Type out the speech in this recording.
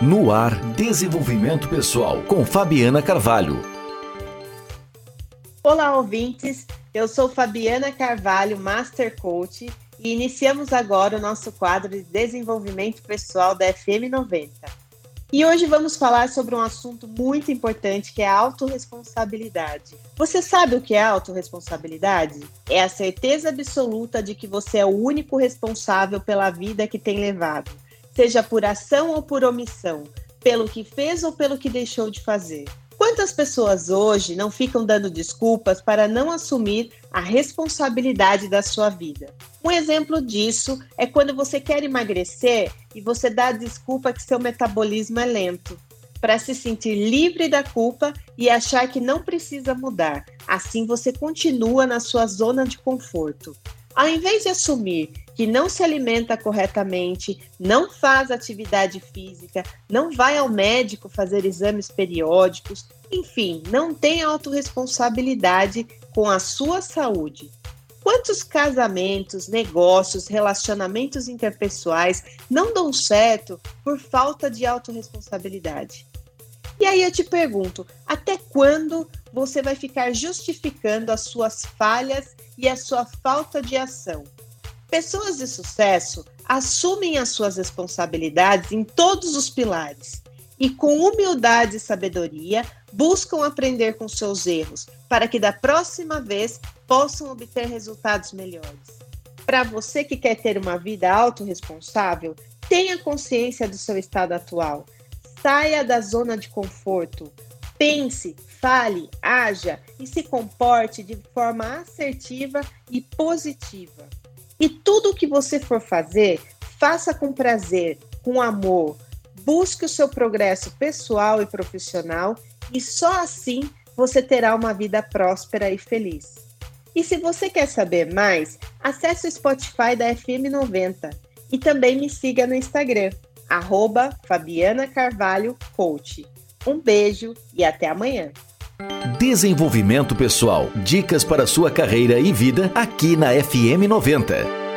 No ar, Desenvolvimento Pessoal, com Fabiana Carvalho. Olá, ouvintes. Eu sou Fabiana Carvalho, Master Coach, e iniciamos agora o nosso quadro de Desenvolvimento Pessoal da FM 90. E hoje vamos falar sobre um assunto muito importante que é a autorresponsabilidade. Você sabe o que é autorresponsabilidade? É a certeza absoluta de que você é o único responsável pela vida que tem levado seja por ação ou por omissão, pelo que fez ou pelo que deixou de fazer. Quantas pessoas hoje não ficam dando desculpas para não assumir a responsabilidade da sua vida? Um exemplo disso é quando você quer emagrecer e você dá a desculpa que seu metabolismo é lento, para se sentir livre da culpa e achar que não precisa mudar. Assim você continua na sua zona de conforto. Ao invés de assumir que não se alimenta corretamente, não faz atividade física, não vai ao médico fazer exames periódicos, enfim, não tem autorresponsabilidade com a sua saúde. Quantos casamentos, negócios, relacionamentos interpessoais não dão certo por falta de autorresponsabilidade? E aí eu te pergunto, até quando você vai ficar justificando as suas falhas e a sua falta de ação? Pessoas de sucesso assumem as suas responsabilidades em todos os pilares e, com humildade e sabedoria, buscam aprender com seus erros para que da próxima vez possam obter resultados melhores. Para você que quer ter uma vida autorresponsável, tenha consciência do seu estado atual. Saia da zona de conforto. Pense, fale, haja e se comporte de forma assertiva e positiva. E tudo o que você for fazer, faça com prazer, com amor. Busque o seu progresso pessoal e profissional e só assim você terá uma vida próspera e feliz. E se você quer saber mais, acesse o Spotify da FM90 e também me siga no Instagram, arroba Fabiana Carvalho Coach. Um beijo e até amanhã. Desenvolvimento Pessoal. Dicas para sua carreira e vida aqui na FM 90.